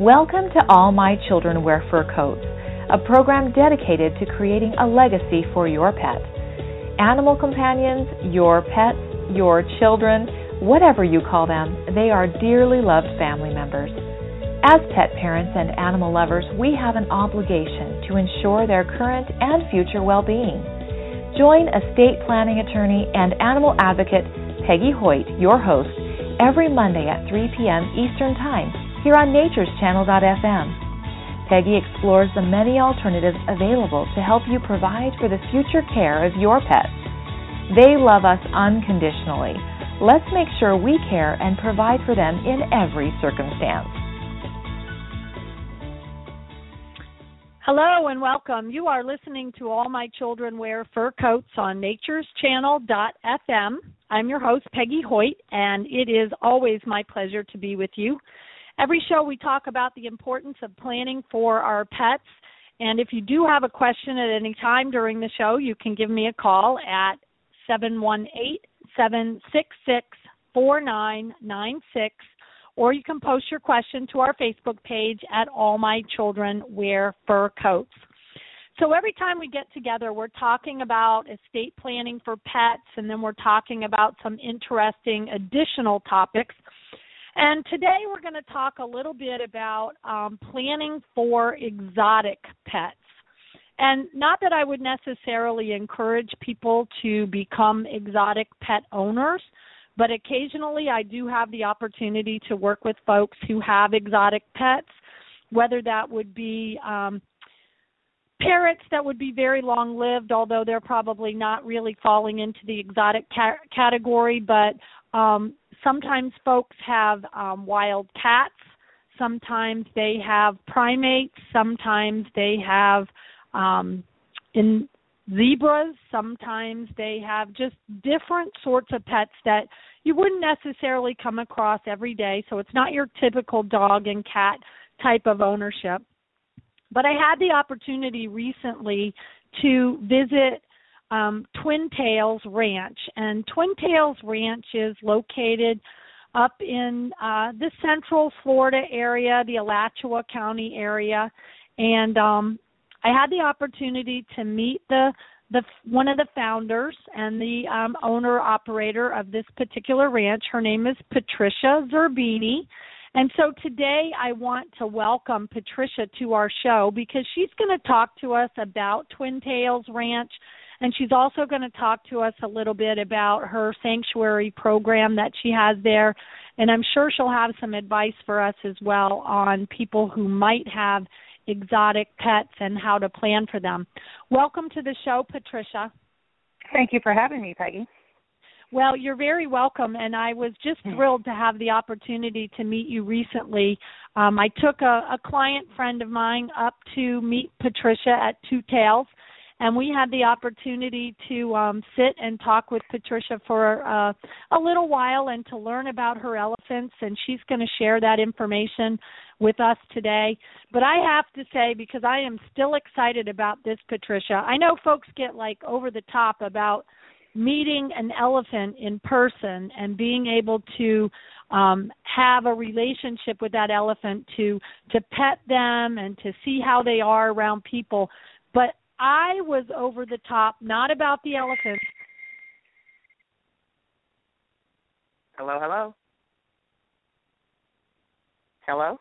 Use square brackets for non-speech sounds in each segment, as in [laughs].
Welcome to All My Children Wear Fur Coats, a program dedicated to creating a legacy for your pet. Animal companions, your pets, your children, whatever you call them, they are dearly loved family members. As pet parents and animal lovers, we have an obligation to ensure their current and future well being. Join estate planning attorney and animal advocate Peggy Hoyt, your host, every Monday at 3 p.m. Eastern Time here on natureschannel.fm. Peggy explores the many alternatives available to help you provide for the future care of your pets. They love us unconditionally. Let's make sure we care and provide for them in every circumstance. Hello and welcome. You are listening to All My Children Wear Fur Coats on natureschannel.fm. I'm your host, Peggy Hoyt, and it is always my pleasure to be with you. Every show we talk about the importance of planning for our pets. And if you do have a question at any time during the show, you can give me a call at 718 766 4996 or you can post your question to our Facebook page at All My Children Wear Fur Coats. So every time we get together, we're talking about estate planning for pets, and then we're talking about some interesting additional topics. And today we're going to talk a little bit about um, planning for exotic pets. And not that I would necessarily encourage people to become exotic pet owners, but occasionally I do have the opportunity to work with folks who have exotic pets, whether that would be um, parrots that would be very long lived, although they're probably not really falling into the exotic ca- category, but um, sometimes folks have um, wild cats. Sometimes they have primates. Sometimes they have um, in zebras. Sometimes they have just different sorts of pets that you wouldn't necessarily come across every day. So it's not your typical dog and cat type of ownership. But I had the opportunity recently to visit um, Twin Tails Ranch, and Twin Tails Ranch is located up in uh, the central Florida area, the Alachua County area, and um, I had the opportunity to meet the the one of the founders and the um, owner operator of this particular ranch. Her name is Patricia Zerbini. And so today I want to welcome Patricia to our show because she's going to talk to us about Twin Tails Ranch and she's also going to talk to us a little bit about her sanctuary program that she has there. And I'm sure she'll have some advice for us as well on people who might have exotic pets and how to plan for them. Welcome to the show, Patricia. Thank you for having me, Peggy. Well, you're very welcome, and I was just hmm. thrilled to have the opportunity to meet you recently. Um, I took a, a client friend of mine up to meet Patricia at Two Tails, and we had the opportunity to um, sit and talk with Patricia for uh, a little while and to learn about her elephants, and she's going to share that information with us today. But I have to say, because I am still excited about this, Patricia, I know folks get like over the top about meeting an elephant in person and being able to um have a relationship with that elephant to to pet them and to see how they are around people but I was over the top, not about the elephants. Hello, hello. Hello?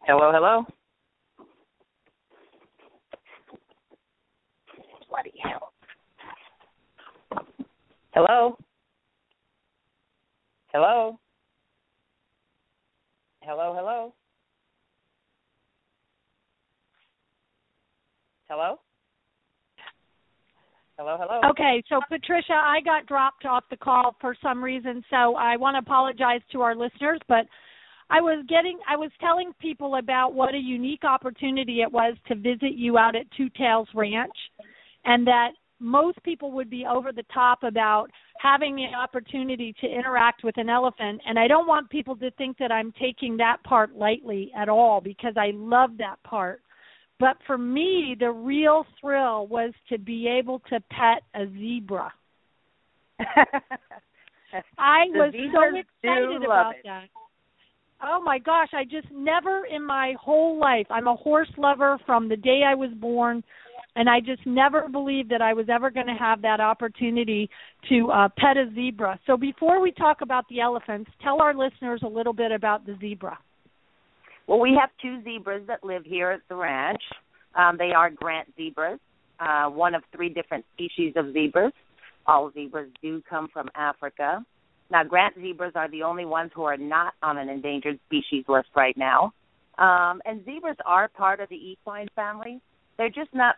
Hello, hello. Bloody hell. Hello? Hello? Hello, hello. Hello? Hello, hello. Okay, so Patricia, I got dropped off the call for some reason, so I want to apologize to our listeners, but I was getting I was telling people about what a unique opportunity it was to visit you out at Two Tails Ranch and that most people would be over the top about having the opportunity to interact with an elephant and I don't want people to think that I'm taking that part lightly at all because I love that part. But for me, the real thrill was to be able to pet a zebra. [laughs] I was so excited about it. that. Oh my gosh, I just never in my whole life. I'm a horse lover from the day I was born and I just never believed that I was ever going to have that opportunity to uh pet a zebra. So before we talk about the elephants, tell our listeners a little bit about the zebra. Well, we have two zebras that live here at the ranch. Um, they are Grant zebras, uh, one of three different species of zebras. All zebras do come from Africa. Now, Grant zebras are the only ones who are not on an endangered species list right now. Um, and zebras are part of the equine family. They're just not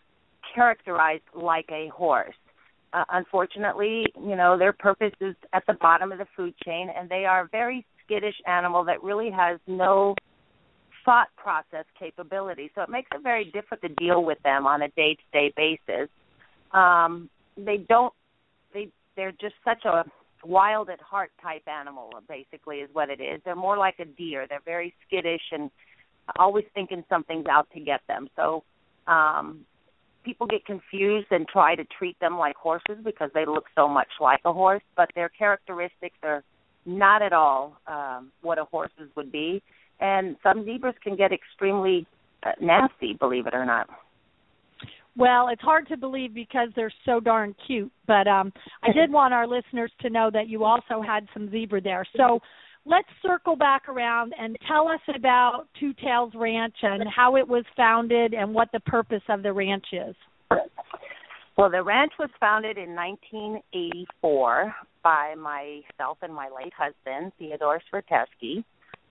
characterized like a horse. Uh, unfortunately, you know, their purpose is at the bottom of the food chain, and they are a very skittish animal that really has no thought process capability. So it makes it very difficult to deal with them on a day to day basis. Um, they don't they they're just such a wild at heart type animal basically is what it is. They're more like a deer. They're very skittish and always thinking something's out to get them. So um people get confused and try to treat them like horses because they look so much like a horse, but their characteristics are not at all um what a horse's would be and some zebras can get extremely uh, nasty, believe it or not. Well, it's hard to believe because they're so darn cute, but um I did want our listeners to know that you also had some zebra there. So let's circle back around and tell us about Two Tails Ranch and how it was founded and what the purpose of the ranch is. Well, the ranch was founded in 1984 by myself and my late husband, Theodore Sverteski.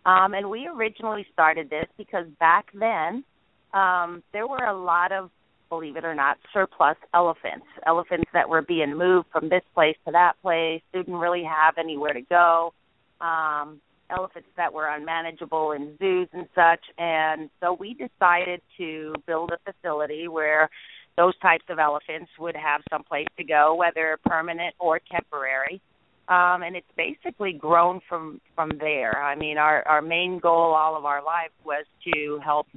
Um, and we originally started this because back then um, there were a lot of, believe it or not, surplus elephants. Elephants that were being moved from this place to that place, didn't really have anywhere to go. Um, elephants that were unmanageable in zoos and such. And so we decided to build a facility where those types of elephants would have some place to go, whether permanent or temporary um, and it's basically grown from from there. I mean, our our main goal all of our life was to help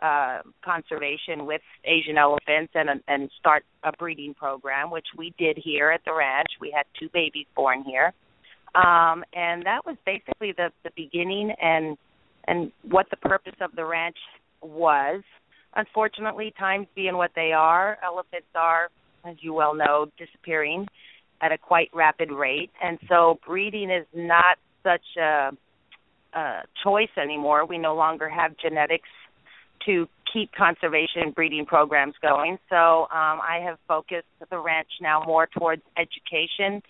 uh, conservation with Asian elephants and and start a breeding program, which we did here at the ranch. We had two babies born here, um, and that was basically the the beginning and and what the purpose of the ranch was. Unfortunately, times being what they are, elephants are, as you well know, disappearing at a quite rapid rate, and so breeding is not such a, a choice anymore. We no longer have genetics to keep conservation breeding programs going. So um, I have focused the ranch now more towards education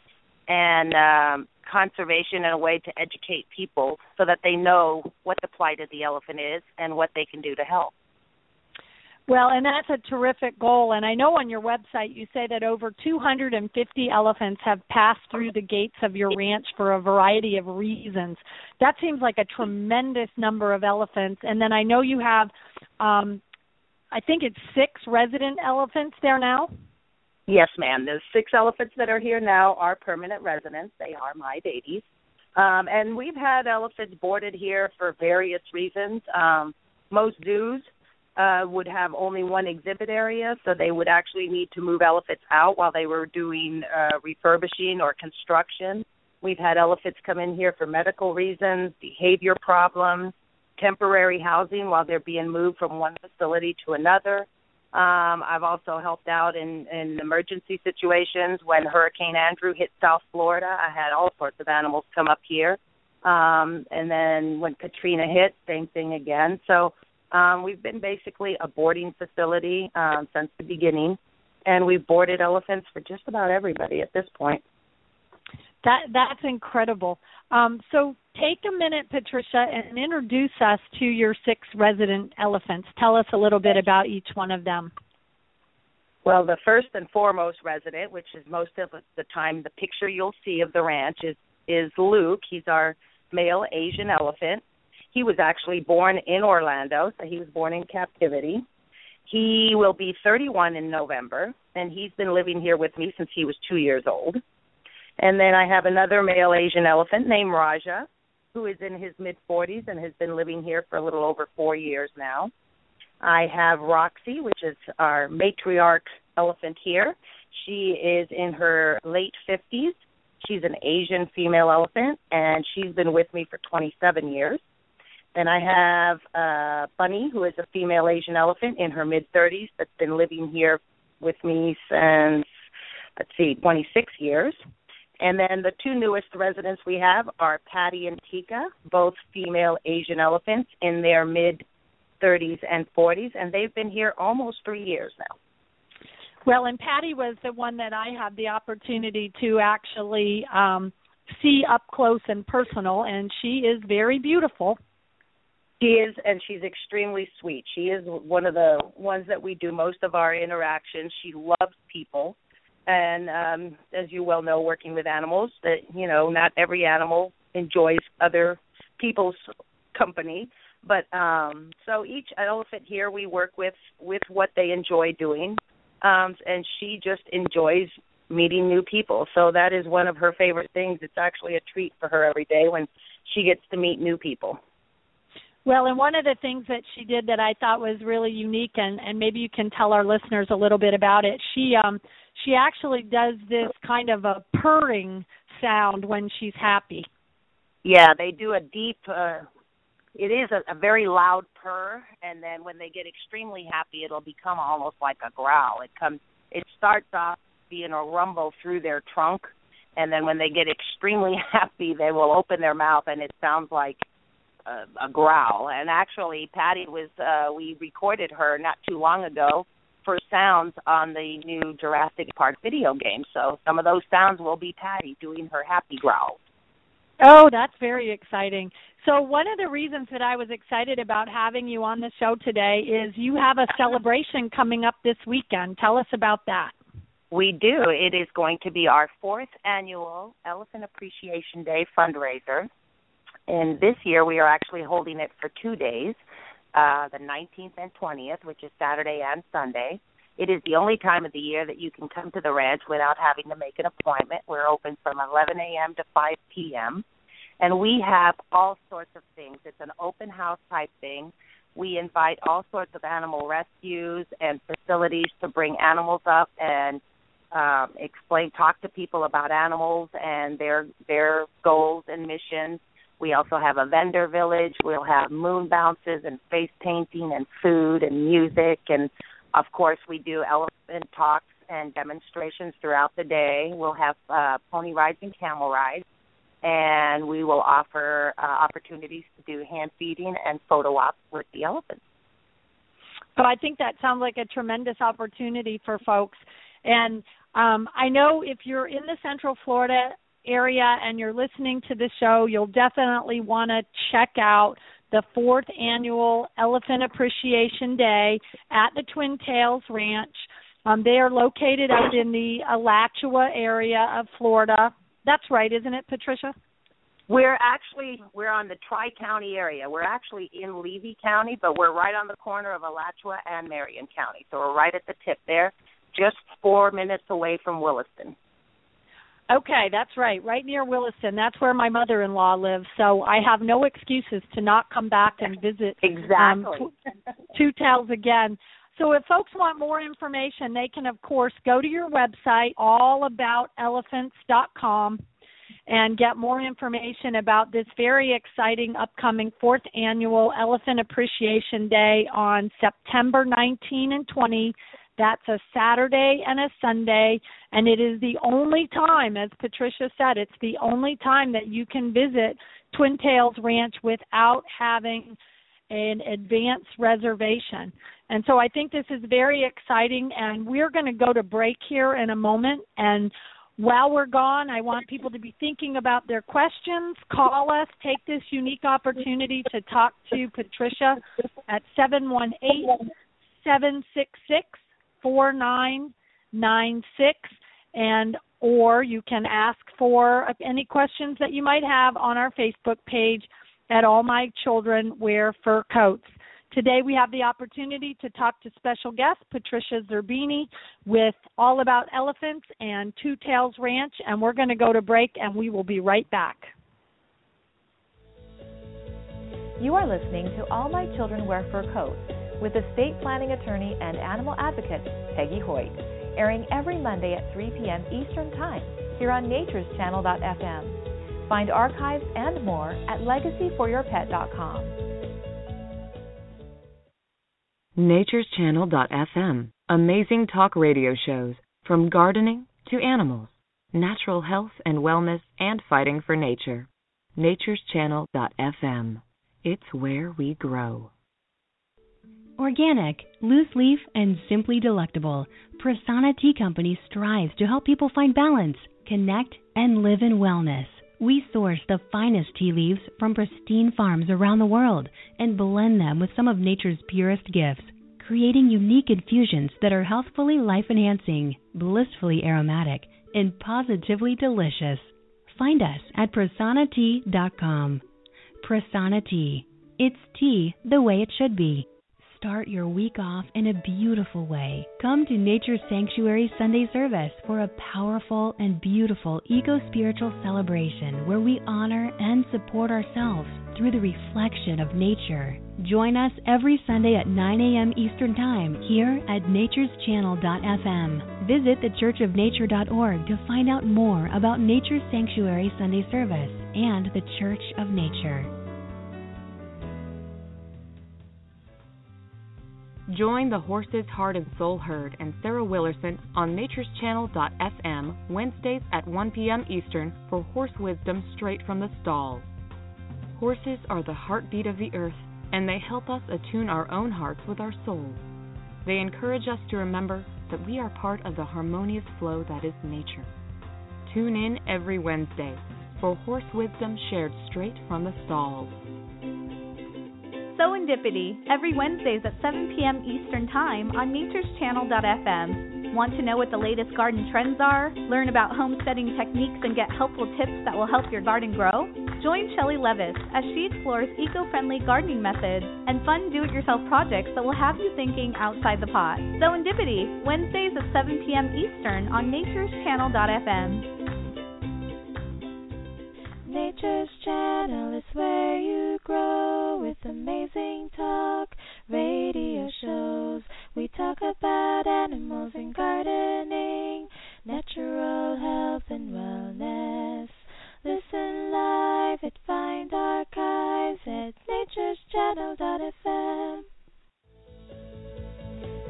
and um, conservation in a way to educate people so that they know what the plight of the elephant is and what they can do to help. Well, and that's a terrific goal. And I know on your website you say that over 250 elephants have passed through the gates of your ranch for a variety of reasons. That seems like a tremendous number of elephants. And then I know you have, um, I think it's six resident elephants there now. Yes, ma'am. The six elephants that are here now are permanent residents. They are my babies. Um, and we've had elephants boarded here for various reasons. Um, most zoos uh, would have only one exhibit area, so they would actually need to move elephants out while they were doing uh, refurbishing or construction. We've had elephants come in here for medical reasons, behavior problems, temporary housing while they're being moved from one facility to another. Um, I've also helped out in, in emergency situations when Hurricane Andrew hit South Florida. I had all sorts of animals come up here. Um, and then when Katrina hit, same thing again. So um, we've been basically a boarding facility um, since the beginning, and we've boarded elephants for just about everybody at this point. That that's incredible. Um, so take a minute, Patricia, and introduce us to your six resident elephants. Tell us a little bit about each one of them. Well, the first and foremost resident, which is most of the time the picture you'll see of the ranch, is is Luke. He's our male Asian elephant. He was actually born in Orlando, so he was born in captivity. He will be 31 in November, and he's been living here with me since he was two years old. And then I have another male Asian elephant named Raja, who is in his mid 40s and has been living here for a little over four years now. I have Roxy, which is our matriarch elephant here. She is in her late 50s, She's an Asian female elephant, and she's been with me for 27 years. Then I have uh, Bunny, who is a female Asian elephant in her mid 30s that's been living here with me since, let's see, 26 years. And then the two newest residents we have are Patty and Tika, both female Asian elephants in their mid 30s and 40s, and they've been here almost three years now. Well, and Patty was the one that I had the opportunity to actually um, see up close and personal, and she is very beautiful. She is, and she's extremely sweet. She is one of the ones that we do most of our interactions. She loves people, and um, as you well know, working with animals, that you know, not every animal enjoys other people's company. But um, so each elephant here, we work with with what they enjoy doing, um, and she just enjoys meeting new people. So that is one of her favorite things. It's actually a treat for her every day when she gets to meet new people. Well, and one of the things that she did that I thought was really unique, and and maybe you can tell our listeners a little bit about it. She um she actually does this kind of a purring sound when she's happy. Yeah, they do a deep. uh It is a, a very loud purr, and then when they get extremely happy, it'll become almost like a growl. It comes. It starts off being a rumble through their trunk, and then when they get extremely [laughs] happy, they will open their mouth, and it sounds like a, a growl. And actually, Patty was uh, we recorded her not too long ago for sounds on the new Jurassic Park video game. So some of those sounds will be Patty doing her happy growl. Oh, that's very exciting. So, one of the reasons that I was excited about having you on the show today is you have a celebration coming up this weekend. Tell us about that. We do. It is going to be our fourth annual Elephant Appreciation Day fundraiser. And this year we are actually holding it for two days, uh, the 19th and 20th, which is Saturday and Sunday. It is the only time of the year that you can come to the ranch without having to make an appointment. We're open from 11 a.m. to 5 p.m. And we have all sorts of things. It's an open house type thing. We invite all sorts of animal rescues and facilities to bring animals up and um, explain, talk to people about animals and their their goals and missions. We also have a vendor village. We'll have moon bounces and face painting and food and music. And of course, we do elephant talks and demonstrations throughout the day. We'll have uh, pony rides and camel rides. And we will offer uh, opportunities to do hand feeding and photo ops with the elephants. So I think that sounds like a tremendous opportunity for folks. And um, I know if you're in the Central Florida area and you're listening to the show, you'll definitely want to check out the fourth annual Elephant Appreciation Day at the Twin Tails Ranch. Um, they are located out in the Alachua area of Florida. That's right, isn't it, Patricia? We're actually we're on the Tri County area. We're actually in Levy County, but we're right on the corner of Alachua and Marion County. So we're right at the tip there, just four minutes away from Williston. Okay, that's right. Right near Williston. That's where my mother-in-law lives. So I have no excuses to not come back and visit exactly um, Two Tails again. So if folks want more information, they can of course go to your website allaboutelephants.com and get more information about this very exciting upcoming fourth annual Elephant Appreciation Day on September 19 and 20 that's a Saturday and a Sunday, and it is the only time, as Patricia said, it's the only time that you can visit Twin Tails Ranch without having an advance reservation. And so I think this is very exciting, and we're going to go to break here in a moment. And while we're gone, I want people to be thinking about their questions. Call us, take this unique opportunity to talk to Patricia at 718 766 4996 and or you can ask for any questions that you might have on our Facebook page at All My Children Wear Fur Coats. Today we have the opportunity to talk to special guest Patricia Zerbini with All About Elephants and Two Tails Ranch and we're going to go to break and we will be right back. You are listening to All My Children Wear Fur Coats with estate planning attorney and animal advocate Peggy Hoyt, airing every Monday at 3 p.m. Eastern Time here on natureschannel.fm. Find archives and more at legacyforyourpet.com. Natureschannel.fm. Amazing talk radio shows from gardening to animals, natural health and wellness, and fighting for nature. Natureschannel.fm. It's where we grow. Organic, loose leaf, and simply delectable, Prasanna Tea Company strives to help people find balance, connect, and live in wellness. We source the finest tea leaves from pristine farms around the world and blend them with some of nature's purest gifts, creating unique infusions that are healthfully life enhancing, blissfully aromatic, and positively delicious. Find us at prasannatea.com. Prasanna Tea. It's tea the way it should be. Start your week off in a beautiful way. Come to Nature's Sanctuary Sunday service for a powerful and beautiful eco spiritual celebration where we honor and support ourselves through the reflection of nature. Join us every Sunday at 9 a.m. Eastern Time here at natureschannel.fm. Visit thechurchofnature.org to find out more about Nature's Sanctuary Sunday service and the Church of Nature. Join the Horses, Heart, and Soul Herd and Sarah Willerson on natureschannel.fm Wednesdays at 1 p.m. Eastern for horse wisdom straight from the stalls. Horses are the heartbeat of the earth, and they help us attune our own hearts with our souls. They encourage us to remember that we are part of the harmonious flow that is nature. Tune in every Wednesday for horse wisdom shared straight from the stalls. Serendipity, every Wednesdays at 7 p.m. Eastern Time on natureschannel.fm. Want to know what the latest garden trends are? Learn about homesteading techniques and get helpful tips that will help your garden grow? Join Shelly Levis as she explores eco friendly gardening methods and fun do it yourself projects that will have you thinking outside the pot. Serendipity, Wednesdays at 7 p.m. Eastern on natureschannel.fm. Nature's Channel is where you grow amazing talk radio shows. We talk about animals and gardening, natural health and wellness. Listen live at Find Archives at natureschannel.fm.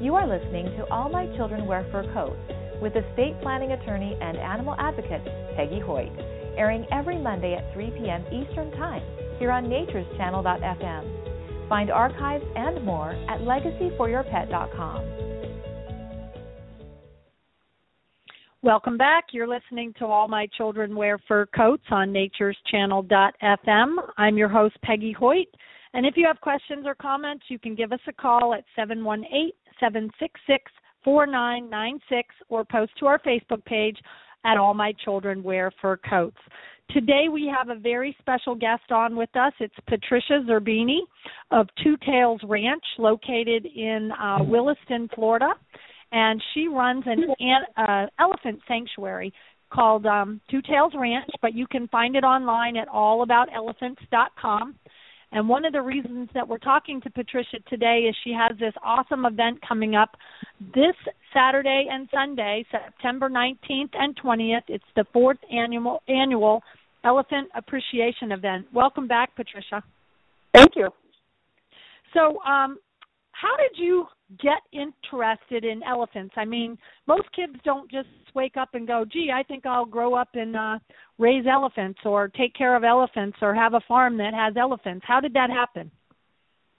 You are listening to All My Children Wear Fur Coats with estate planning attorney and animal advocate Peggy Hoyt airing every Monday at 3 p.m. Eastern Time here on natureschannel.fm. Find archives and more at legacyforyourpet.com. Welcome back. You're listening to All My Children Wear Fur Coats on Nature's natureschannel.fm. I'm your host, Peggy Hoyt. And if you have questions or comments, you can give us a call at 718 766 4996 or post to our Facebook page at All My Children Wear Fur Coats. Today we have a very special guest on with us. It's Patricia Zerbini of Two Tails Ranch, located in uh, Williston, Florida, and she runs an, an uh, elephant sanctuary called um, Two Tails Ranch. But you can find it online at allaboutelephants.com. And one of the reasons that we're talking to Patricia today is she has this awesome event coming up this Saturday and Sunday, September 19th and 20th. It's the fourth annual annual Elephant Appreciation Event. Welcome back, Patricia. Thank you. So, um, how did you get interested in elephants? I mean, most kids don't just wake up and go, "Gee, I think I'll grow up and uh, raise elephants or take care of elephants or have a farm that has elephants." How did that happen?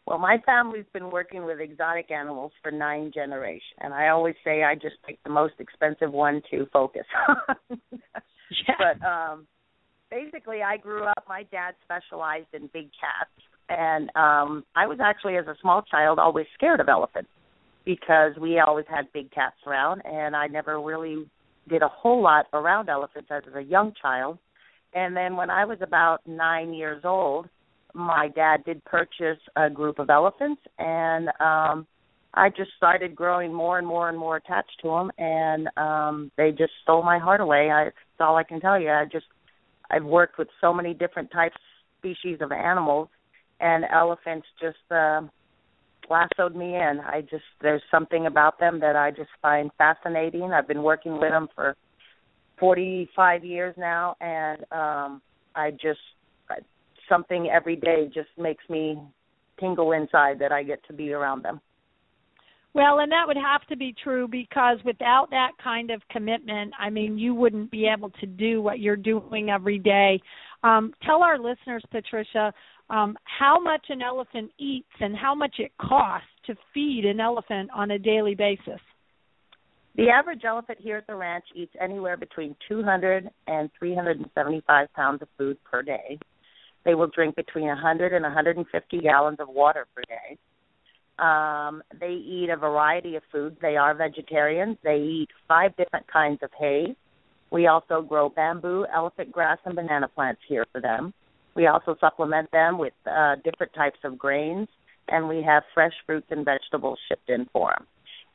Well, my family's been working with exotic animals for nine generations, and I always say I just picked the most expensive one to focus on. [laughs] yeah. But um basically I grew up my dad specialized in big cats and um I was actually as a small child always scared of elephants because we always had big cats around and I never really did a whole lot around elephants as a young child. And then when I was about 9 years old, my dad did purchase a group of elephants and um I just started growing more and more and more attached to them and um they just stole my heart away. I that's all I can tell you. I just I've worked with so many different types species of animals and elephants just uh lassoed me in. I just there's something about them that I just find fascinating. I've been working with them for 45 years now, and um, I just something every day just makes me tingle inside that I get to be around them. Well, and that would have to be true because without that kind of commitment, I mean, you wouldn't be able to do what you're doing every day. Um, tell our listeners, Patricia, um, how much an elephant eats and how much it costs to feed an elephant on a daily basis. The average elephant here at the ranch eats anywhere between 200 and 375 pounds of food per day. They will drink between 100 and 150 gallons of water per day. Um, they eat a variety of foods. They are vegetarians. They eat five different kinds of hay. We also grow bamboo, elephant grass, and banana plants here for them. We also supplement them with uh, different types of grains, and we have fresh fruits and vegetables shipped in for them.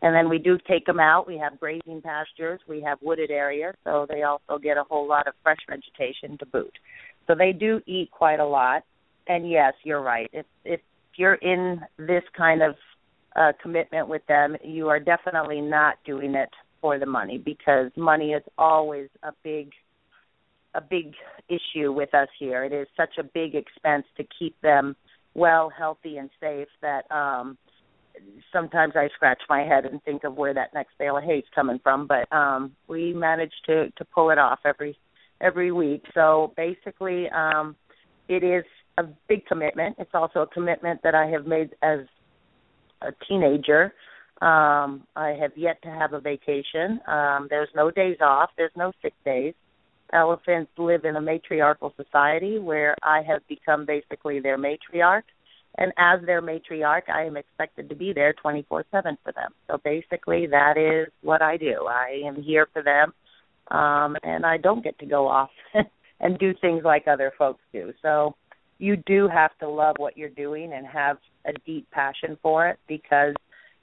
And then we do take them out. We have grazing pastures. We have wooded areas, so they also get a whole lot of fresh vegetation to boot. So they do eat quite a lot. And yes, you're right. If if you're in this kind of uh, commitment with them, you are definitely not doing it for the money because money is always a big a big issue with us here. It is such a big expense to keep them well, healthy, and safe that um sometimes I scratch my head and think of where that next bale of hay is coming from. But um we manage to to pull it off every every week. So basically, um it is a big commitment. It's also a commitment that I have made as a teenager. Um, I have yet to have a vacation. Um, there's no days off. There's no sick days. Elephants live in a matriarchal society where I have become basically their matriarch. And as their matriarch, I am expected to be there 24 7 for them. So basically, that is what I do. I am here for them, um, and I don't get to go off [laughs] and do things like other folks do. So you do have to love what you're doing and have a deep passion for it because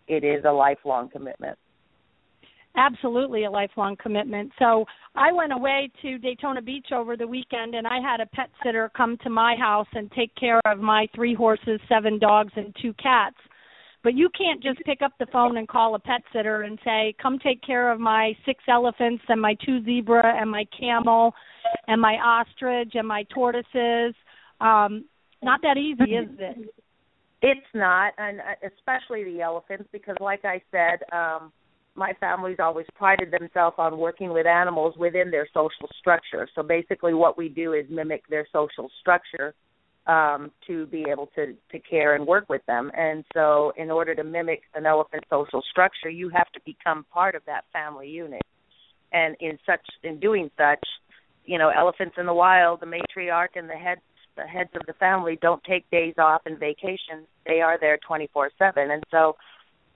it is a lifelong commitment. Absolutely a lifelong commitment. So I went away to Daytona Beach over the weekend and I had a pet sitter come to my house and take care of my three horses, seven dogs, and two cats. But you can't just pick up the phone and call a pet sitter and say, "Come take care of my six elephants and my two zebra and my camel and my ostrich and my tortoises." Um, not that easy, is it? It's not, and uh, especially the elephants, because like I said, um, my family's always prided themselves on working with animals within their social structure. So basically, what we do is mimic their social structure um, to be able to to care and work with them. And so, in order to mimic an elephant social structure, you have to become part of that family unit. And in such in doing such, you know, elephants in the wild, the matriarch and the head the heads of the family don't take days off and vacations. They are there 24/7. And so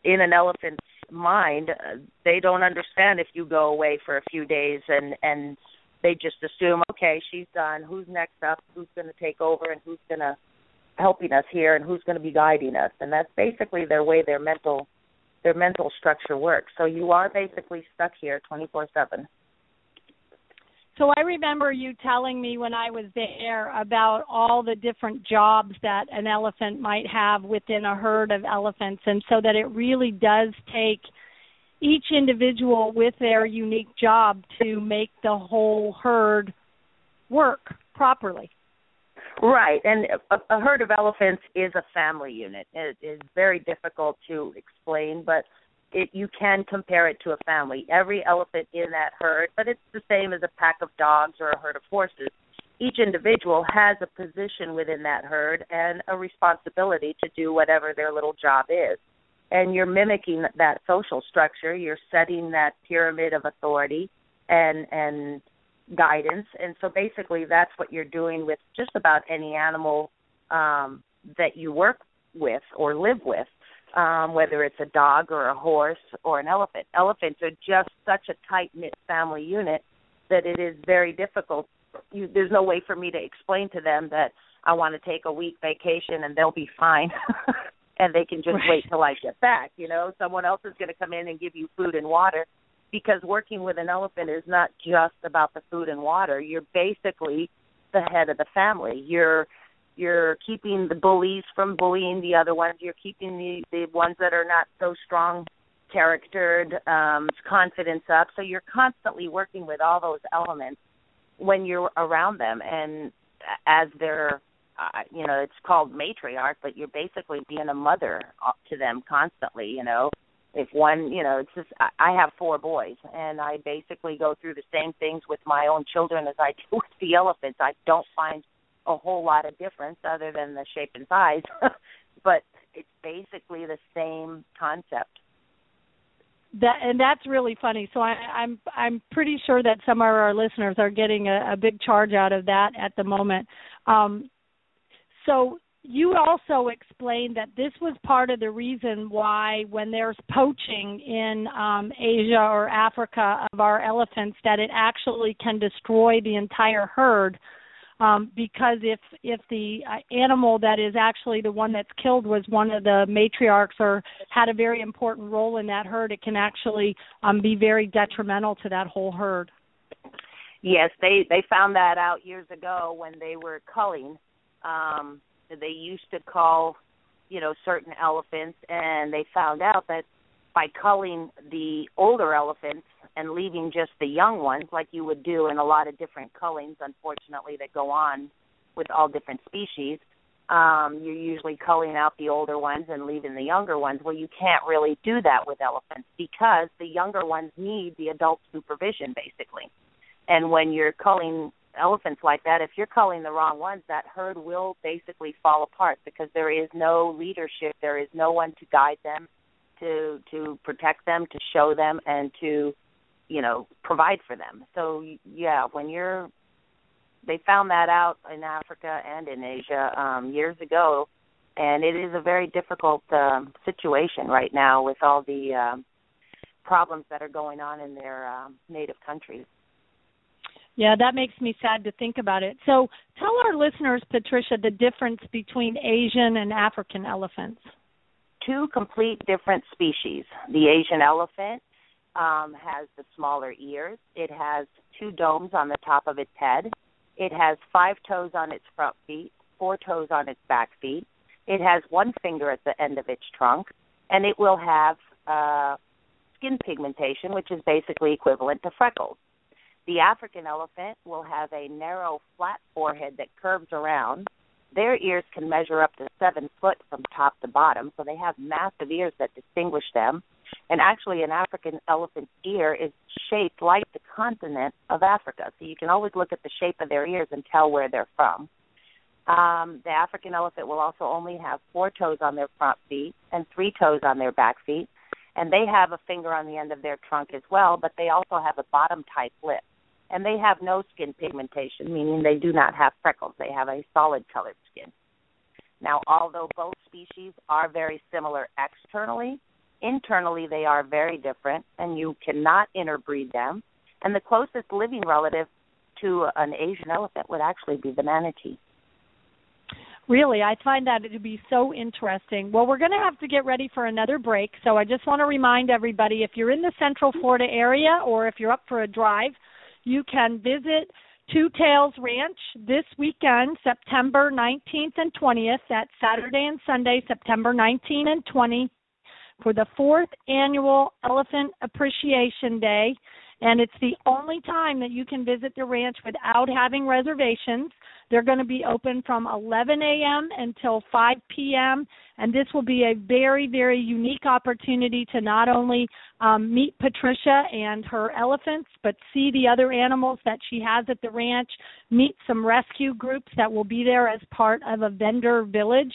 in an elephant's mind, uh, they don't understand if you go away for a few days and and they just assume, okay, she's done. Who's next up? Who's going to take over and who's going to helping us here and who's going to be guiding us? And that's basically their way their mental their mental structure works. So you are basically stuck here 24/7. So I remember you telling me when I was there about all the different jobs that an elephant might have within a herd of elephants and so that it really does take each individual with their unique job to make the whole herd work properly. Right, and a, a herd of elephants is a family unit. It is very difficult to explain, but it you can compare it to a family. Every elephant in that herd, but it's the same as a pack of dogs or a herd of horses. Each individual has a position within that herd and a responsibility to do whatever their little job is. And you're mimicking that social structure. You're setting that pyramid of authority and and guidance. And so basically, that's what you're doing with just about any animal um, that you work with or live with um, whether it's a dog or a horse or an elephant. Elephants are just such a tight knit family unit that it is very difficult. You, there's no way for me to explain to them that I want to take a week vacation and they'll be fine. [laughs] and they can just right. wait till I get back. You know, someone else is going to come in and give you food and water because working with an elephant is not just about the food and water. You're basically the head of the family. You're you're keeping the bullies from bullying the other ones. You're keeping the the ones that are not so strong charactered, um, confidence up. So you're constantly working with all those elements when you're around them, and as their, uh, you know, it's called matriarch, but you're basically being a mother uh, to them constantly. You know, if one, you know, it's just I have four boys, and I basically go through the same things with my own children as I do [laughs] with the elephants. I don't find a whole lot of difference other than the shape and size, [laughs] but it's basically the same concept. That and that's really funny. So I, I'm I'm pretty sure that some of our listeners are getting a, a big charge out of that at the moment. Um, so you also explained that this was part of the reason why when there's poaching in um, Asia or Africa of our elephants that it actually can destroy the entire herd um, because if if the uh, animal that is actually the one that's killed was one of the matriarchs or had a very important role in that herd, it can actually um, be very detrimental to that whole herd. Yes, they they found that out years ago when they were culling. Um, they used to cull, you know, certain elephants, and they found out that by culling the older elephants and leaving just the young ones, like you would do in a lot of different cullings, unfortunately, that go on with all different species. Um, you're usually culling out the older ones and leaving the younger ones. Well, you can't really do that with elephants because the younger ones need the adult supervision, basically. And when you're culling elephants like that, if you're culling the wrong ones, that herd will basically fall apart because there is no leadership, there is no one to guide them to to protect them, to show them, and to you know provide for them. So yeah, when you're they found that out in Africa and in Asia um, years ago, and it is a very difficult um, situation right now with all the um, problems that are going on in their um, native countries. Yeah, that makes me sad to think about it. So, tell our listeners, Patricia, the difference between Asian and African elephants two complete different species. The Asian elephant um, has the smaller ears. It has two domes on the top of its head. It has five toes on its front feet, four toes on its back feet. It has one finger at the end of its trunk, and it will have uh, skin pigmentation, which is basically equivalent to freckles. The African elephant will have a narrow, flat forehead that curves around their ears can measure up to seven foot from top to bottom, so they have massive ears that distinguish them. And actually, an African elephant's ear is shaped like the continent of Africa, so you can always look at the shape of their ears and tell where they're from. Um, the African elephant will also only have four toes on their front feet and three toes on their back feet, and they have a finger on the end of their trunk as well, but they also have a bottom type lip and they have no skin pigmentation, meaning they do not have freckles. They have a solid colored skin. Now, although both species are very similar externally, internally they are very different, and you cannot interbreed them. And the closest living relative to an Asian elephant would actually be the manatee. Really, I find that to be so interesting. Well, we're going to have to get ready for another break, so I just want to remind everybody if you're in the Central Florida area or if you're up for a drive, you can visit Two Tails Ranch this weekend, September 19th and 20th. That's Saturday and Sunday, September 19 and 20, for the fourth annual Elephant Appreciation Day and it's the only time that you can visit the ranch without having reservations. They're going to be open from 11 a.m. until 5 p.m. And this will be a very, very unique opportunity to not only um, meet Patricia and her elephants, but see the other animals that she has at the ranch, meet some rescue groups that will be there as part of a vendor village,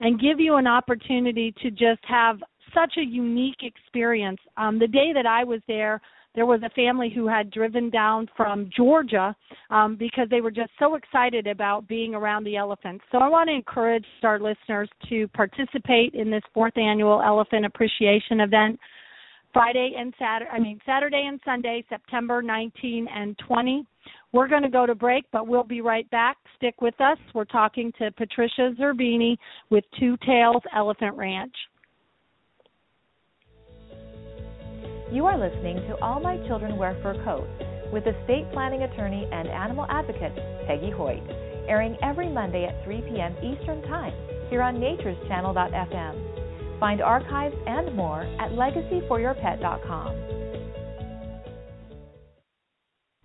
and give you an opportunity to just have such a unique experience. Um, the day that I was there, there was a family who had driven down from Georgia um, because they were just so excited about being around the elephants. So I want to encourage our listeners to participate in this fourth annual Elephant Appreciation event. Friday and Saturday, I mean Saturday and Sunday, September 19 and 20. We're going to go to break, but we'll be right back. Stick with us. We're talking to Patricia Zerbini with Two Tails Elephant Ranch. You are listening to All My Children Wear Fur Coats with estate planning attorney and animal advocate Peggy Hoyt, airing every Monday at 3 p.m. Eastern Time here on natureschannel.fm. Find archives and more at legacyforyourpet.com.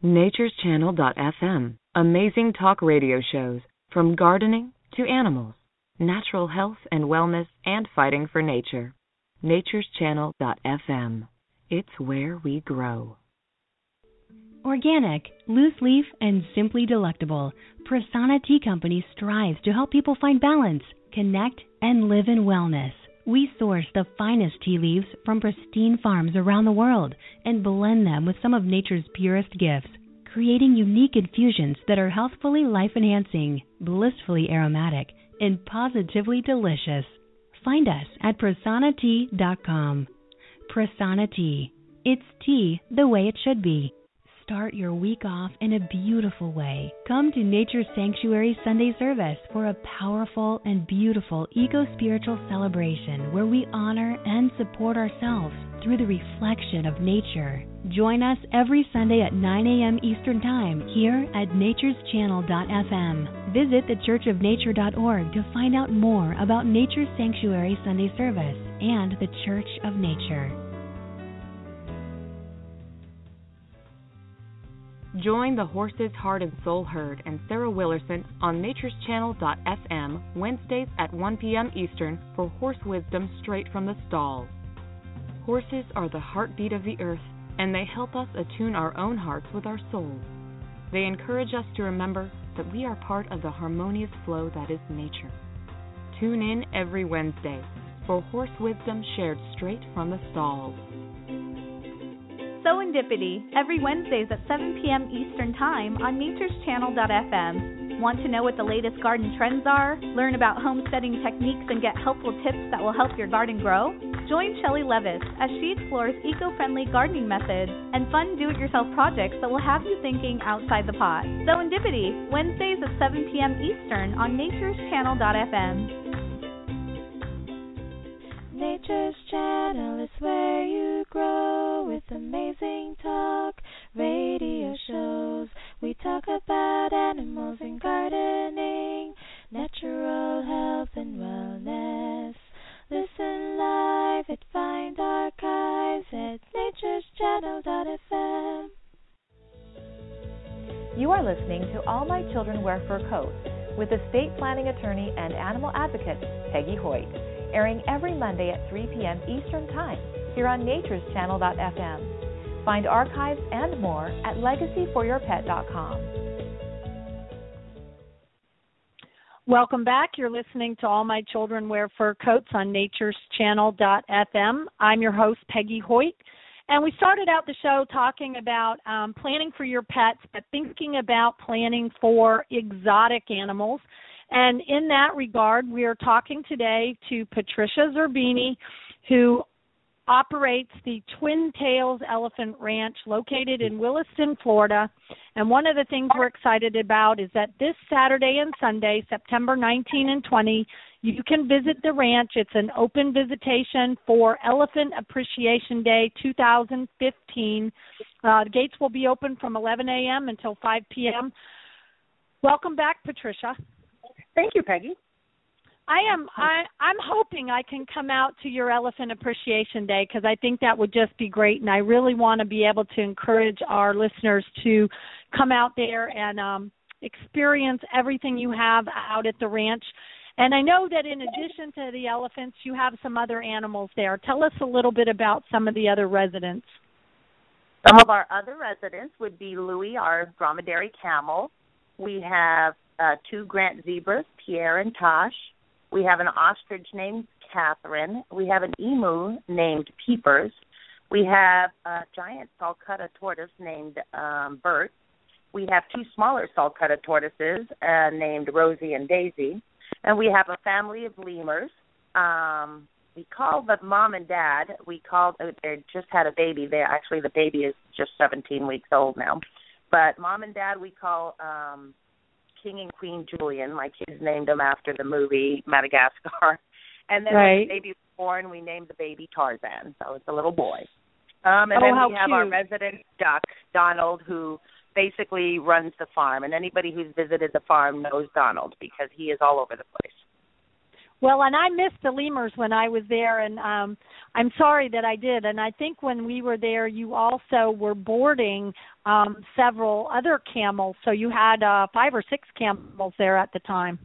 Nature'sChannel.fm Amazing talk radio shows from gardening to animals, natural health and wellness, and fighting for nature. Nature'sChannel.fm It's where we grow. Organic, loose leaf, and simply delectable, Prasanna Tea Company strives to help people find balance, connect, and live in wellness. We source the finest tea leaves from pristine farms around the world and blend them with some of nature's purest gifts, creating unique infusions that are healthfully life enhancing, blissfully aromatic, and positively delicious. Find us at prasannatea.com. Prasanna Tea. It's tea the way it should be start your week off in a beautiful way. Come to Nature Sanctuary Sunday service for a powerful and beautiful eco spiritual celebration where we honor and support ourselves through the reflection of nature. Join us every Sunday at 9 a.m. Eastern Time here at natureschannel.fm. Visit thechurchofnature.org to find out more about Nature Sanctuary Sunday service and the Church of Nature. Join the Horses Heart and Soul Herd and Sarah Willerson on natureschannel.fm Wednesdays at 1 p.m. Eastern for horse wisdom straight from the stalls. Horses are the heartbeat of the earth, and they help us attune our own hearts with our souls. They encourage us to remember that we are part of the harmonious flow that is nature. Tune in every Wednesday for horse wisdom shared straight from the stalls. Serendipity, every Wednesdays at 7 p.m. Eastern Time on natureschannel.fm. Want to know what the latest garden trends are? Learn about homesteading techniques and get helpful tips that will help your garden grow? Join Shelly Levis as she explores eco-friendly gardening methods and fun do-it-yourself projects that will have you thinking outside the pot. Serendipity, Wednesdays at 7 p.m. Eastern on natureschannel.fm. Nature's Channel is where you grow amazing talk radio shows. We talk about animals and gardening, natural health and wellness. Listen live at Find Archives at natureschannel.fm. You are listening to All My Children Wear Fur Coats with estate planning attorney and animal advocate Peggy Hoyt airing every Monday at 3 p.m. Eastern Time here on natureschannel.fm. Find archives and more at legacyforyourpet.com. Welcome back. You're listening to All My Children Wear Fur Coats on natureschannel.fm. I'm your host, Peggy Hoyt. And we started out the show talking about um, planning for your pets, but thinking about planning for exotic animals. And in that regard, we are talking today to Patricia Zerbini, who operates the Two Tails Elephant Ranch located in Williston, Florida. And one of the things we're excited about is that this Saturday and Sunday, September 19 and 20, you can visit the ranch. It's an open visitation for Elephant Appreciation Day 2015. Uh, the gates will be open from 11 a.m. until 5 p.m. Welcome back, Patricia. Thank you, Peggy. I am I I'm hoping I can come out to your Elephant Appreciation Day because I think that would just be great and I really want to be able to encourage our listeners to come out there and um experience everything you have out at the ranch. And I know that in addition to the elephants, you have some other animals there. Tell us a little bit about some of the other residents. Some of our other residents would be Louis, our dromedary camel. We have uh, two Grant zebras, Pierre and Tosh. We have an ostrich named Catherine. We have an emu named Peepers. We have a giant sulcata tortoise named um, Bert. We have two smaller sulcata tortoises uh, named Rosie and Daisy. And we have a family of lemurs. Um, we call the mom and dad. We called. Uh, they just had a baby. They actually the baby is just 17 weeks old now. But mom and dad we call um King and Queen Julien. My kids named them after the movie Madagascar. [laughs] And then right. when the baby was born, we named the baby Tarzan. So it's a little boy. Um, and oh, then we have cute. our resident duck, Donald, who basically runs the farm. And anybody who's visited the farm knows Donald because he is all over the place. Well, and I missed the lemurs when I was there, and um I'm sorry that I did. And I think when we were there, you also were boarding um several other camels, so you had uh five or six camels there at the time.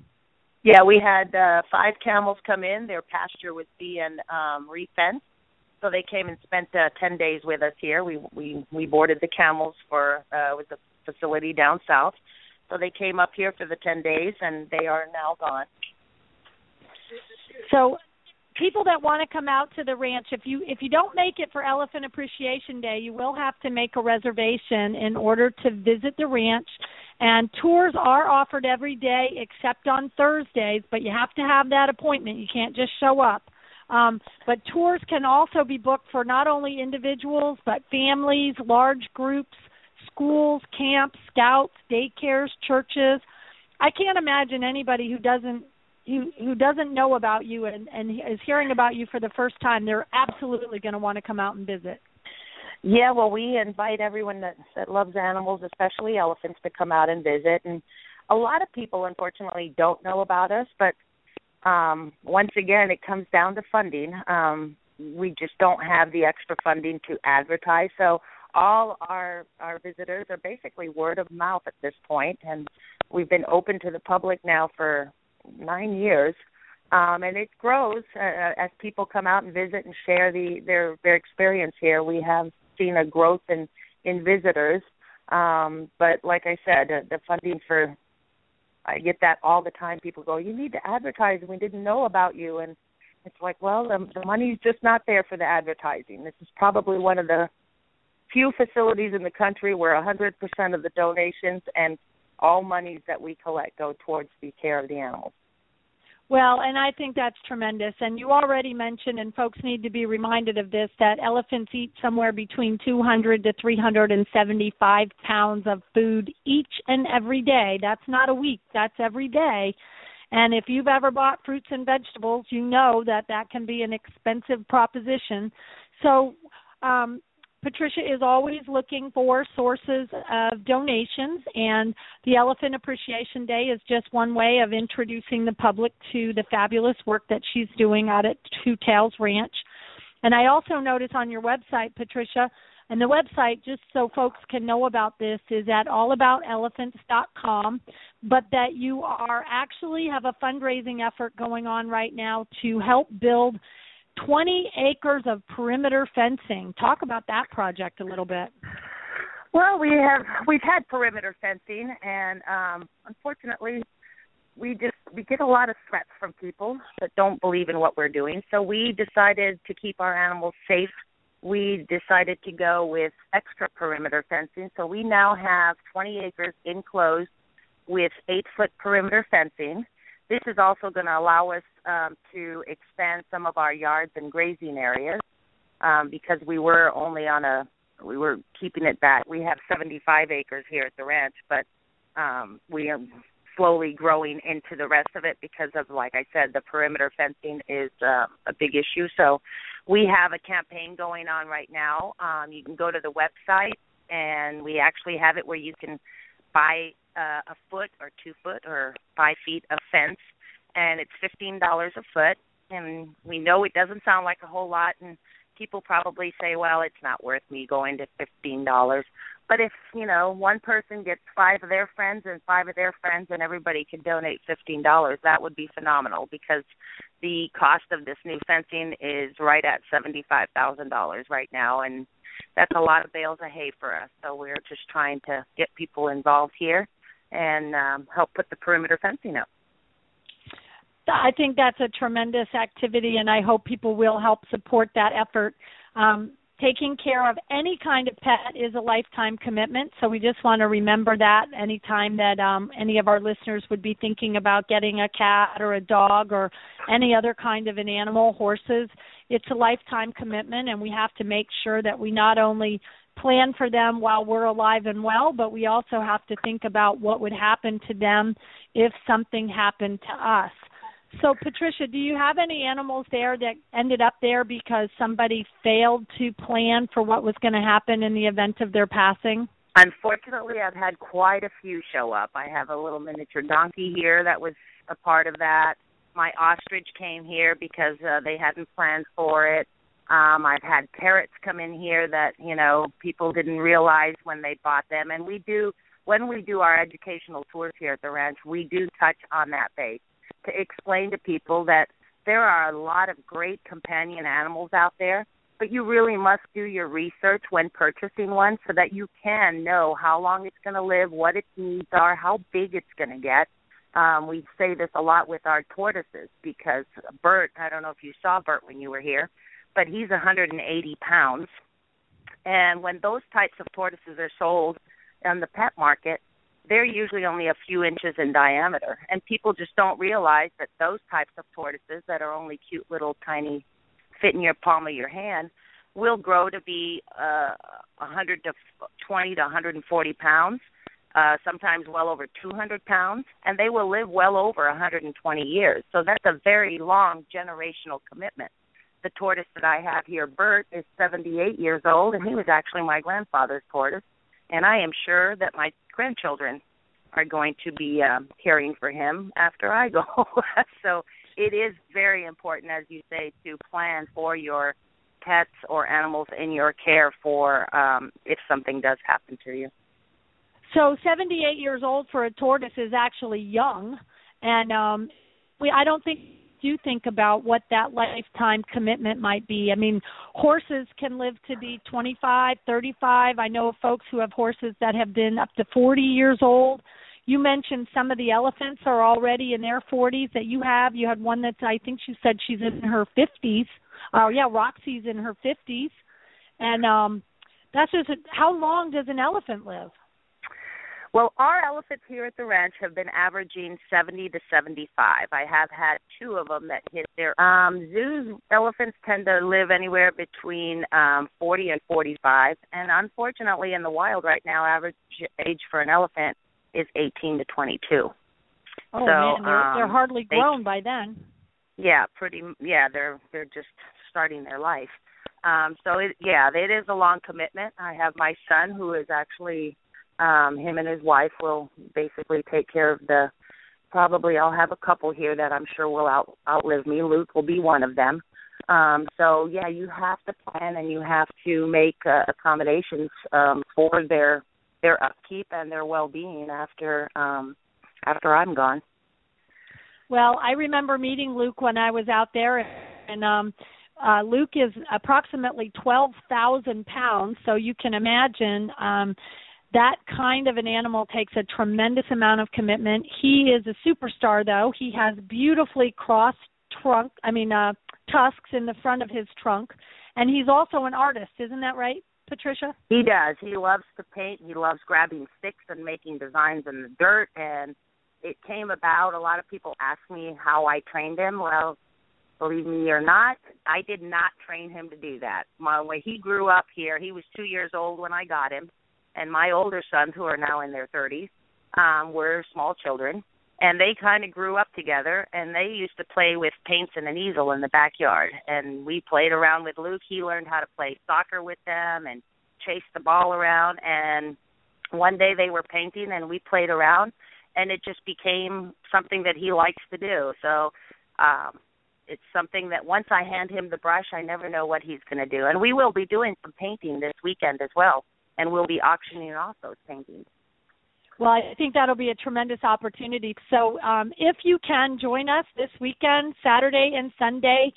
Yeah, we had uh five camels come in. Their pasture was being um refenced. So they came and spent uh, 10 days with us here. We we we boarded the camels for uh with the facility down south. So they came up here for the 10 days and they are now gone. So people that want to come out to the ranch if you if you don't make it for elephant appreciation day you will have to make a reservation in order to visit the ranch. And tours are offered every day except on thursdays but you have to have that appointment. You can't just show up. Um, but tours can also be booked for not only individuals but families large groups schools camps scouts daycares churches. I can't imagine anybody who doesn't who who doesn't know about you and and is hearing about you for the first time, they're absolutely going to want to come out and visit. Yeah, well, we invite everyone that that loves animals, especially elephants, to come out and visit. And a lot of people, unfortunately, don't know about us. But um, once again, it comes down to funding. Um, we just don't have the extra funding to advertise. So all our our visitors are basically word of mouth at this point, and we've been open to the public now for nine years, um, and it grows uh, uh, as people come out and visit and share the their their experience here. We have seen a growth in in visitors, um, but like I said, uh, the funding for I get that all the time. People go, "You need to advertise. We didn't know about you," and it's like, well, the, the money's just not there for the advertising. This is probably one of the few facilities in the country where 100% of the donations and all monies that we collect go towards the care of the animals. Well, and I think that's tremendous. And you already mentioned, and folks need to be reminded of this, that elephants eat somewhere between 200 to 375 pounds of food each and every day. That's not a week, that's every day. And if you've ever bought fruits and vegetables, you know that that can be an expensive proposition. So, um, Patricia is always looking for sources of donations, and the Elephant Appreciation Day is just one way of introducing the public to the fabulous work that she's doing out at Two Tails Ranch. And I also notice on your website, Patricia, and the website, just so folks can know about this, is at allaboutelephants.com, but that you are actually have a fundraising effort going on right now to help build 20 acres of perimeter fencing. Talk about that project a little bit. Well, we have we've had perimeter fencing, and um, unfortunately, we just we get a lot of threats from people that don't believe in what we're doing. So we decided to keep our animals safe. We decided to go with extra perimeter fencing. So we now have 20 acres enclosed with eight foot perimeter fencing. This is also going to allow us um, to expand some of our yards and grazing areas um, because we were only on a we were keeping it back. We have 75 acres here at the ranch, but um, we are slowly growing into the rest of it because of, like I said, the perimeter fencing is uh, a big issue. So we have a campaign going on right now. Um, you can go to the website, and we actually have it where you can buy uh, a foot or two foot or five feet of fence, and it's fifteen dollars a foot. And we know it doesn't sound like a whole lot, and people probably say, "Well, it's not worth me going to fifteen dollars." But if you know one person gets five of their friends and five of their friends, and everybody can donate fifteen dollars, that would be phenomenal because the cost of this new fencing is right at seventy five thousand dollars right now, and that's a lot of bales of hay for us. So we're just trying to get people involved here and um, help put the perimeter fencing up. I think that's a tremendous activity, and I hope people will help support that effort. Um, taking care of any kind of pet is a lifetime commitment, so we just want to remember that anytime that um, any of our listeners would be thinking about getting a cat or a dog or any other kind of an animal, horses, it's a lifetime commitment, and we have to make sure that we not only plan for them while we're alive and well, but we also have to think about what would happen to them if something happened to us. So, Patricia, do you have any animals there that ended up there because somebody failed to plan for what was going to happen in the event of their passing? Unfortunately, I've had quite a few show up. I have a little miniature donkey here that was a part of that. My ostrich came here because uh, they hadn't planned for it. Um, I've had parrots come in here that you know people didn't realize when they bought them, and we do when we do our educational tours here at the ranch, we do touch on that base to explain to people that there are a lot of great companion animals out there, but you really must do your research when purchasing one so that you can know how long it's going to live, what its needs are, how big it's going to get. Um, we say this a lot with our tortoises because Bert, I don't know if you saw Bert when you were here, but he's 180 pounds. And when those types of tortoises are sold on the pet market, they're usually only a few inches in diameter. And people just don't realize that those types of tortoises that are only cute little tiny, fit in your palm of your hand, will grow to be uh, 100 to 20 to 140 pounds, uh, sometimes well over 200 pounds, and they will live well over 120 years. So that's a very long generational commitment. The tortoise that I have here, Bert, is 78 years old, and he was actually my grandfather's tortoise and I am sure that my grandchildren are going to be um, caring for him after I go. [laughs] so it is very important, as you say, to plan for your pets or animals in your care for um, if something does happen to you. So 78 years old for a tortoise is actually young, and um, we I don't think do think about what that lifetime commitment might be. I mean, horses can live to be 25, 35. I know folks who have horses that have been up to 40 years old. You mentioned some of the elephants are already in their 40s that you have. You had one that I think she said she's in her 50s. Oh, uh, yeah, Roxy's in her 50s. And um that's just how long does an elephant live? Well, our elephants here at the ranch have been averaging 70 to 75. I have had two of them that hit their um zoos elephants tend to live anywhere between um 40 and 45 and unfortunately in the wild right now average age for an elephant is 18 to 22. Oh so, man, they're, um, they're hardly grown they, by then. Yeah, pretty yeah, they're they're just starting their life. Um so it yeah, it is a long commitment. I have my son who is actually um him and his wife will basically take care of the probably I'll have a couple here that I'm sure will out outlive me. Luke will be one of them. Um so yeah, you have to plan and you have to make uh, accommodations um for their their upkeep and their well-being after um after I'm gone. Well, I remember meeting Luke when I was out there and um uh Luke is approximately 12,000 pounds, so you can imagine um that kind of an animal takes a tremendous amount of commitment. He is a superstar though. He has beautifully crossed trunk, I mean uh tusks in the front of his trunk, and he's also an artist, isn't that right? Patricia? He does. He loves to paint. He loves grabbing sticks and making designs in the dirt and it came about a lot of people ask me how I trained him. Well, believe me or not, I did not train him to do that. My way he grew up here, he was 2 years old when I got him and my older sons, who are now in their 30s, um, were small children, and they kind of grew up together. And they used to play with paints and an easel in the backyard, and we played around with Luke. He learned how to play soccer with them and chase the ball around. And one day they were painting, and we played around, and it just became something that he likes to do. So. um it's something that once I hand him the brush, I never know what he's going to do. And we will be doing some painting this weekend as well and we'll be auctioning off those paintings. Well, I think that'll be a tremendous opportunity. So, um, if you can join us this weekend, Saturday and Sunday,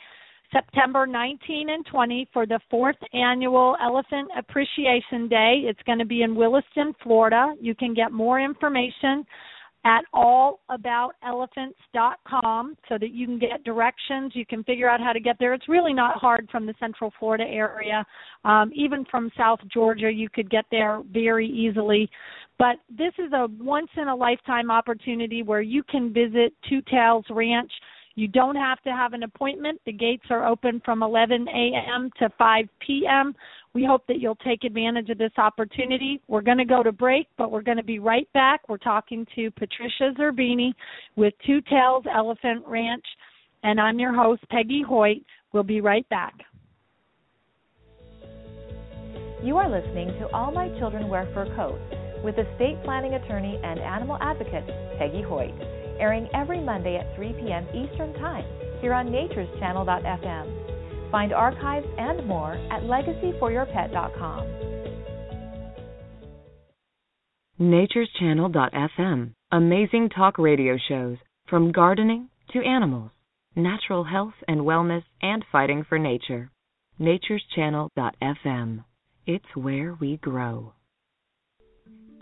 September 19 and 20, for the fourth annual Elephant Appreciation Day. It's going to be in Williston, Florida. You can get more information at allaboutelephants.com so that you can get directions. You can figure out how to get there. It's really not hard from the Central Florida area. Um, even from South Georgia, you could get there very easily. But this is a once in a lifetime opportunity where you can visit Two Tails Ranch. You don't have to have an appointment. The gates are open from 11 a.m. to 5 p.m. We hope that you'll take advantage of this opportunity. We're going to go to break, but we're going to be right back. We're talking to Patricia Zerbini with Two Tails Elephant Ranch, and I'm your host, Peggy Hoyt. We'll be right back. You are listening to All My Children Wear Fur Coats with estate planning attorney and animal advocate Peggy Hoyt. Airing every Monday at 3 p.m. Eastern Time here on natureschannel.fm. Find archives and more at legacyforyourpet.com. Natureschannel.fm. Amazing talk radio shows from gardening to animals, natural health and wellness, and fighting for nature. Natureschannel.fm. It's where we grow.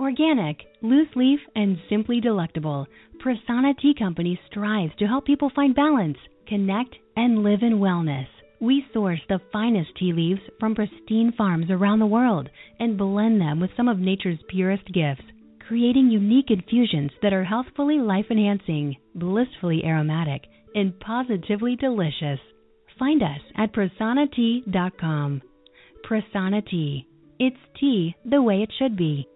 Organic, loose leaf, and simply delectable, Prasanna Tea Company strives to help people find balance, connect, and live in wellness. We source the finest tea leaves from pristine farms around the world and blend them with some of nature's purest gifts, creating unique infusions that are healthfully life enhancing, blissfully aromatic, and positively delicious. Find us at prasannatea.com. Prasanna Tea. It's tea the way it should be.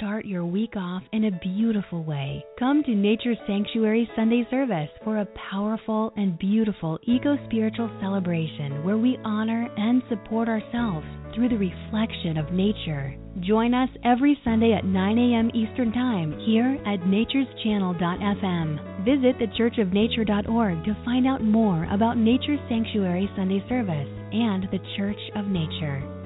Start your week off in a beautiful way. Come to Nature Sanctuary Sunday service for a powerful and beautiful eco spiritual celebration where we honor and support ourselves through the reflection of nature. Join us every Sunday at 9 a.m. Eastern Time here at natureschannel.fm. Visit thechurchofnature.org to find out more about Nature Sanctuary Sunday service and the Church of Nature.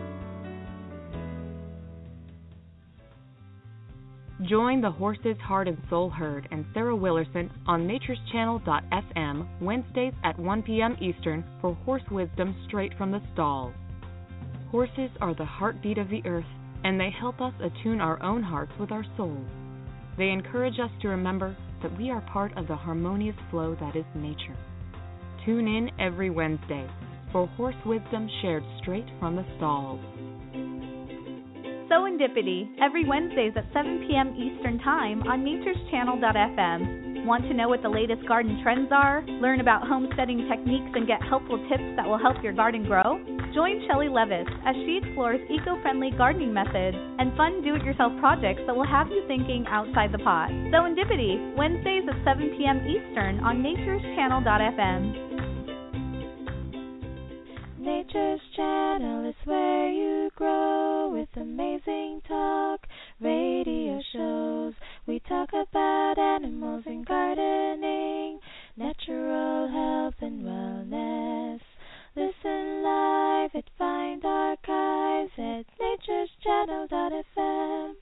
Join the Horses Heart and Soul Herd and Sarah Willerson on natureschannel.fm Wednesdays at 1 p.m. Eastern for horse wisdom straight from the stalls. Horses are the heartbeat of the earth, and they help us attune our own hearts with our souls. They encourage us to remember that we are part of the harmonious flow that is nature. Tune in every Wednesday for horse wisdom shared straight from the stalls. Serendipity, every Wednesdays at 7 p.m. Eastern Time on natureschannel.fm. Want to know what the latest garden trends are? Learn about homesteading techniques and get helpful tips that will help your garden grow? Join Shelley Levis as she explores eco-friendly gardening methods and fun do-it-yourself projects that will have you thinking outside the pot. Serendipity, Wednesdays at 7 p.m. Eastern on natureschannel.fm. Nature's Channel is where you grow with amazing talk radio shows. We talk about animals and gardening, natural health and wellness. Listen live at Find Archives at natureschannel.fm.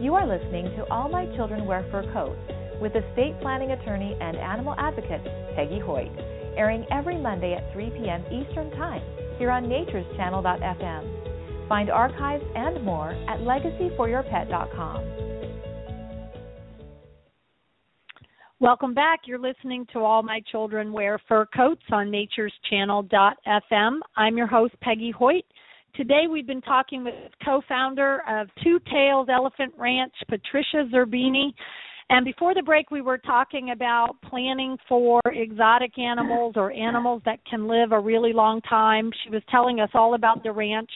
You are listening to All My Children Wear Fur Coats with estate planning attorney and animal advocate Peggy Hoyt airing every Monday at 3 p.m. Eastern Time here on natureschannel.fm. Find archives and more at legacyforyourpet.com. Welcome back. You're listening to All My Children Wear Fur Coats on natureschannel.fm. I'm your host, Peggy Hoyt. Today we've been talking with co-founder of Two Tails Elephant Ranch, Patricia Zerbini, and before the break, we were talking about planning for exotic animals or animals that can live a really long time. She was telling us all about the ranch.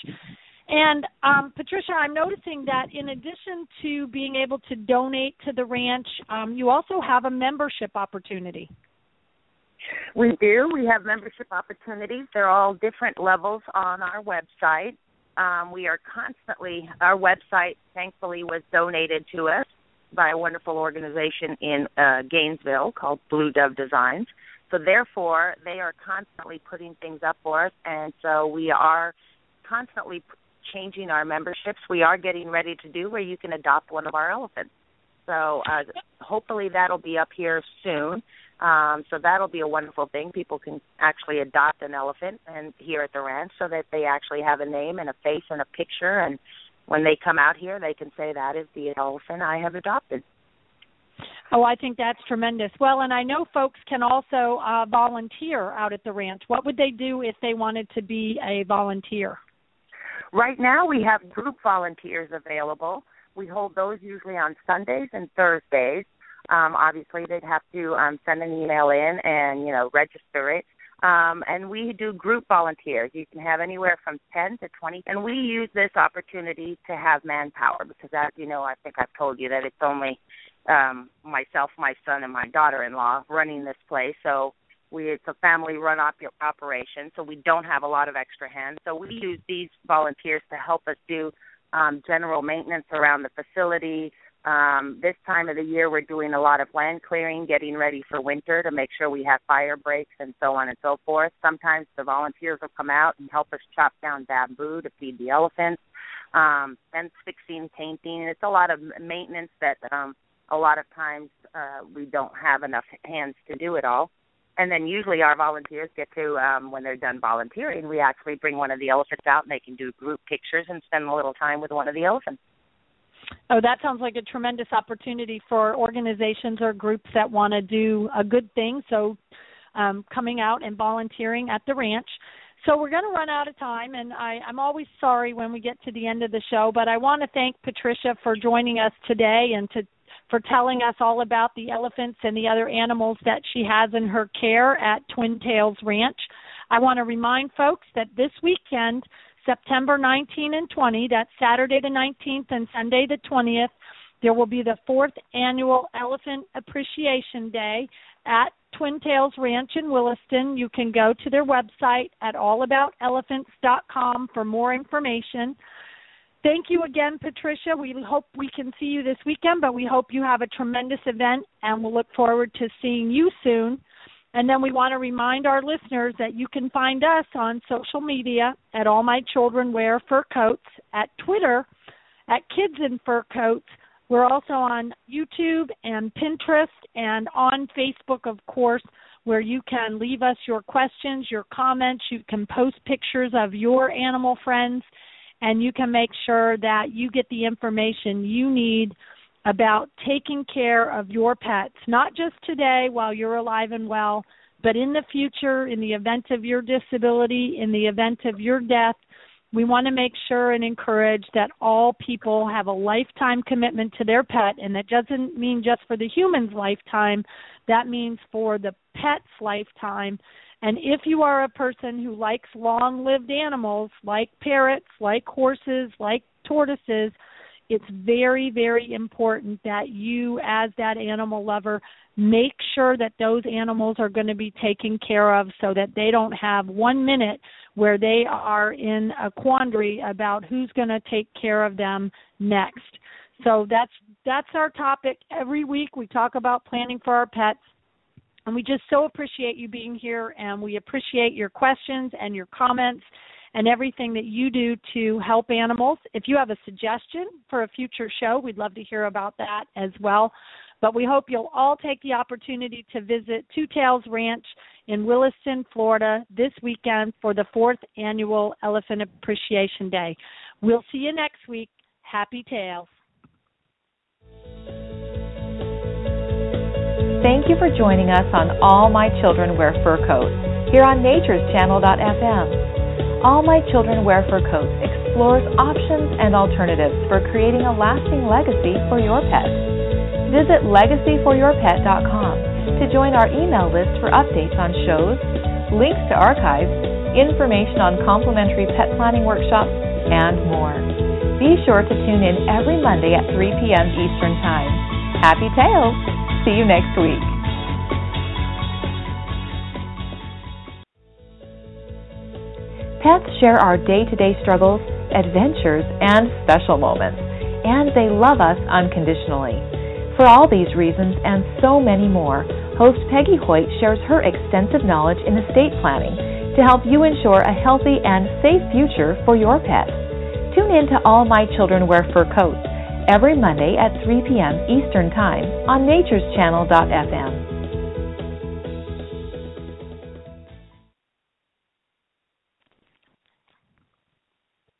And um, Patricia, I'm noticing that in addition to being able to donate to the ranch, um, you also have a membership opportunity. We do. We have membership opportunities. They're all different levels on our website. Um, we are constantly, our website thankfully was donated to us by a wonderful organization in uh, Gainesville called Blue Dove Designs. So therefore, they are constantly putting things up for us, and so we are constantly changing our memberships. We are getting ready to do where you can adopt one of our elephants. So uh, hopefully that'll be up here soon. Um, so that'll be a wonderful thing. People can actually adopt an elephant and here at the ranch, so that they actually have a name and a face and a picture and when they come out here, they can say that is the elephant I have adopted. Oh, I think that's tremendous. Well, and I know folks can also uh, volunteer out at the ranch. What would they do if they wanted to be a volunteer? Right now, we have group volunteers available. We hold those usually on Sundays and Thursdays. Um, obviously, they'd have to um, send an email in and you know register it. Um, and we do group volunteers. You can have anywhere from 10 to 20. And we use this opportunity to have manpower because, as you know, I think I've told you that it's only um, myself, my son, and my daughter in law running this place. So we it's a family run op- operation. So we don't have a lot of extra hands. So we use these volunteers to help us do um, general maintenance around the facility, Um, this time of the year, we're doing a lot of land clearing, getting ready for winter to make sure we have fire breaks and so on and so forth. Sometimes the volunteers will come out and help us chop down bamboo to feed the elephants, um, fence fixing, painting. It's a lot of maintenance that um, a lot of times uh, we don't have enough hands to do it all. And then usually our volunteers get to, um, when they're done volunteering, we actually bring one of the elephants out and they can do group pictures and spend a little time with one of the elephants. Oh, that sounds like a tremendous opportunity for organizations or groups that want to do a good thing. So, um, coming out and volunteering at the ranch. So we're going to run out of time, and I, I'm always sorry when we get to the end of the show, but I want to thank Patricia for joining us today and to for telling us all about the elephants and the other animals that she has in her care at Two Tails Ranch. I want to remind folks that this weekend September 19 and 20, that's Saturday the 19th and Sunday the 20th, there will be the fourth annual Elephant Appreciation Day at Two Tails Ranch in Williston. You can go to their website at allaboutelephants.com for more information. Thank you again, Patricia. We hope we can see you this weekend, but we hope you have a tremendous event and we'll look forward to seeing you soon. And then we want to remind our listeners that you can find us on social media at All My Children Wear Fur Coats, at Twitter at Kids in Fur Coats. We're also on YouTube and Pinterest and on Facebook, of course, where you can leave us your questions, your comments. You can post pictures of your animal friends, and you can make sure that you get the information you need about taking care of your pets, not just today while you're alive and well, but in the future, in the event of your disability, in the event of your death. We want to make sure and encourage that all people have a lifetime commitment to their pet, and that doesn't mean just for the human's lifetime, that means for the pet's lifetime. And if you are a person who likes long lived animals like parrots, like horses, like tortoises, it's very, very important that you, as that animal lover, make sure that those animals are going to be taken care of so that they don't have one minute where they are in a quandary about who's going to take care of them next. So that's that's our topic every week. We talk about planning for our pets. And we just so appreciate you being here and we appreciate your questions and your comments and everything that you do to help animals. If you have a suggestion for a future show, we'd love to hear about that as well. But we hope you'll all take the opportunity to visit Two Tails Ranch in Williston, Florida this weekend for the fourth annual Elephant Appreciation Day. We'll see you next week. Happy Tails. Thank you for joining us on All My Children Wear Fur Coats here on Nature's natureschannel.fm. All My Children Wear Fur Coats explores options and alternatives for creating a lasting legacy for your pet. Visit legacyforyourpet.com to join our email list for updates on shows, links to archives, information on complimentary pet planning workshops, and more. Be sure to tune in every Monday at 3 p.m. Eastern Time. Happy Tails! See you next week. Pets share our day to day struggles, adventures, and special moments, and they love us unconditionally. For all these reasons and so many more, host Peggy Hoyt shares her extensive knowledge in estate planning to help you ensure a healthy and safe future for your pet. Tune in to All My Children Wear Fur Coats every Monday at 3 p.m. Eastern Time on natureschannel.fm.